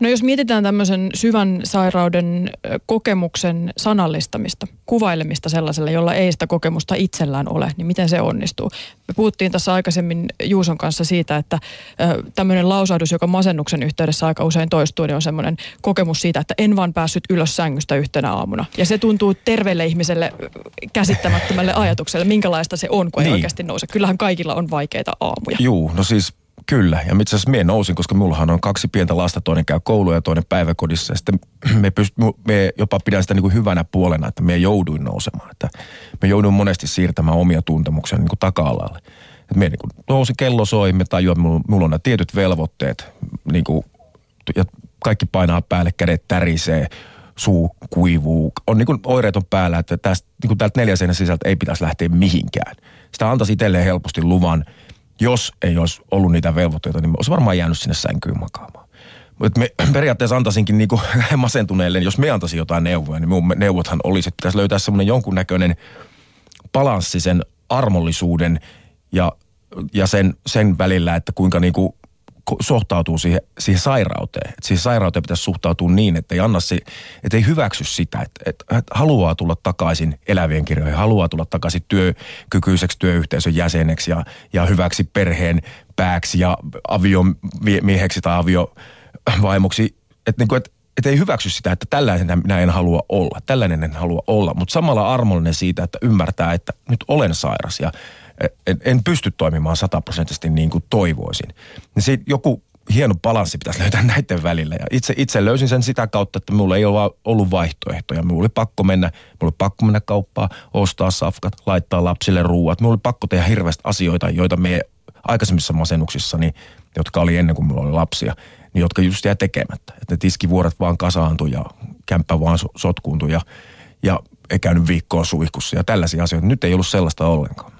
No jos mietitään tämmöisen syvän sairauden kokemuksen sanallistamista, kuvailemista sellaiselle, jolla ei sitä kokemusta itsellään ole, niin miten se onnistuu? Me puhuttiin tässä aikaisemmin Juuson kanssa siitä, että tämmöinen lausahdus, joka masennuksen yhteydessä aika usein toistuu, niin on semmoinen kokemus siitä, että en vaan päässyt ylös sängystä yhtenä aamuna. Ja se tuntuu terveelle ihmiselle käsittämättömälle ajatukselle, minkälaista se on, kun niin. ei oikeasti nouse. Kyllähän kaikilla on vaikeita aamuja. Juu, no siis Kyllä, ja itse asiassa minä nousin, koska mullahan on kaksi pientä lasta, toinen käy koulua ja toinen päiväkodissa. Ja sitten me, pyst, me jopa pidän sitä niin kuin hyvänä puolena, että me jouduin nousemaan. Että me jouduin monesti siirtämään omia tuntemuksia niin kuin taka-alalle. Että me niin kuin nousi, kello soi, me tajuan, että mulla, on nämä tietyt velvoitteet, niin kuin, ja kaikki painaa päälle, kädet tärisee, suu kuivuu, on niin kuin oireet on päällä, että tästä, niin kuin täältä neljän sisältä ei pitäisi lähteä mihinkään. Sitä antaisi itselleen helposti luvan – jos ei olisi ollut niitä velvoitteita, niin olisi varmaan jäänyt sinne sänkyyn makaamaan. Mutta me periaatteessa antaisinkin niinku masentuneelle, jos me antaisin jotain neuvoja, niin mun neuvothan olisi, että pitäisi löytää semmoinen jonkunnäköinen balanssi sen armollisuuden ja, ja sen, sen välillä, että kuinka niinku suhtautuu siihen, siihen sairauteen. Että siihen sairauteen pitäisi suhtautua niin, että ei, anna se, että ei hyväksy sitä, että, että haluaa tulla takaisin elävien kirjoihin, haluaa tulla takaisin työkykyiseksi työyhteisön jäseneksi ja, ja hyväksi perheen pääksi ja aviomieheksi tai aviovaimoksi. Että, niin että, että ei hyväksy sitä, että tällainen minä en halua olla, tällainen en halua olla, mutta samalla armollinen siitä, että ymmärtää, että nyt olen sairas ja en, en pysty toimimaan sataprosenttisesti niin kuin toivoisin. Niin siitä joku hieno balanssi pitäisi löytää näiden välillä. Ja itse, itse löysin sen sitä kautta, että mulla ei ole ollut vaihtoehtoja. Mulla oli pakko mennä, mulla oli pakko mennä kauppaan, ostaa safkat, laittaa lapsille ruuat. Mulla oli pakko tehdä hirveästi asioita, joita me aikaisemmissa masennuksissani, jotka oli ennen kuin mulla oli lapsia, niin jotka just jää tekemättä. Että ne tiskivuoret vaan kasaantui ja kämppä vaan sotkuuntui ja, ja ei käynyt viikkoa suihkussa ja tällaisia asioita. Nyt ei ollut sellaista ollenkaan.